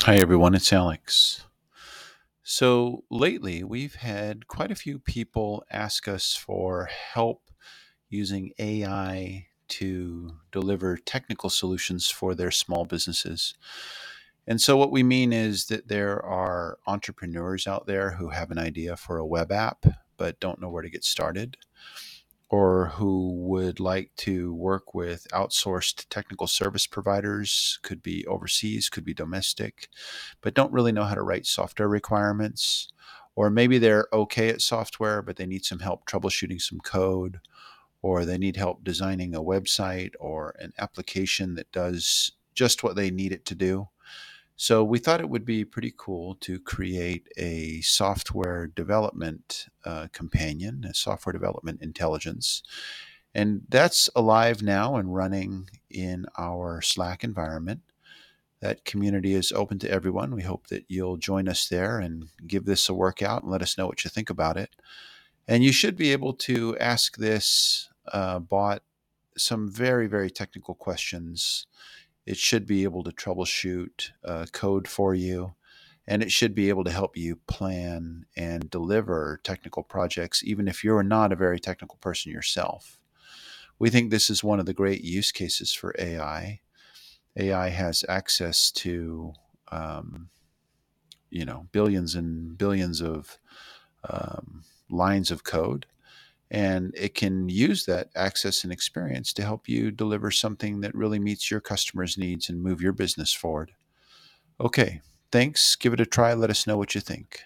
Hi, everyone. It's Alex. So, lately, we've had quite a few people ask us for help using AI to deliver technical solutions for their small businesses. And so, what we mean is that there are entrepreneurs out there who have an idea for a web app but don't know where to get started or who would like to work with outsourced technical service providers, could be overseas, could be domestic, but don't really know how to write software requirements. Or maybe they're okay at software, but they need some help troubleshooting some code, or they need help designing a website or an application that does just what they need it to do. So we thought it would be pretty cool to create a software development uh, companion, a software development intelligence. And that's alive now and running in our Slack environment. That community is open to everyone. We hope that you'll join us there and give this a workout and let us know what you think about it. And you should be able to ask this uh, bot some very, very technical questions it should be able to troubleshoot uh, code for you, and it should be able to help you plan and deliver technical projects, even if you're not a very technical person yourself. We think this is one of the great use cases for AI. AI has access to, um, you know, billions and billions of um, lines of code and it can use that access and experience to help you deliver something that really meets your customers' needs and move your business forward. Okay, thanks. Give it a try. Let us know what you think.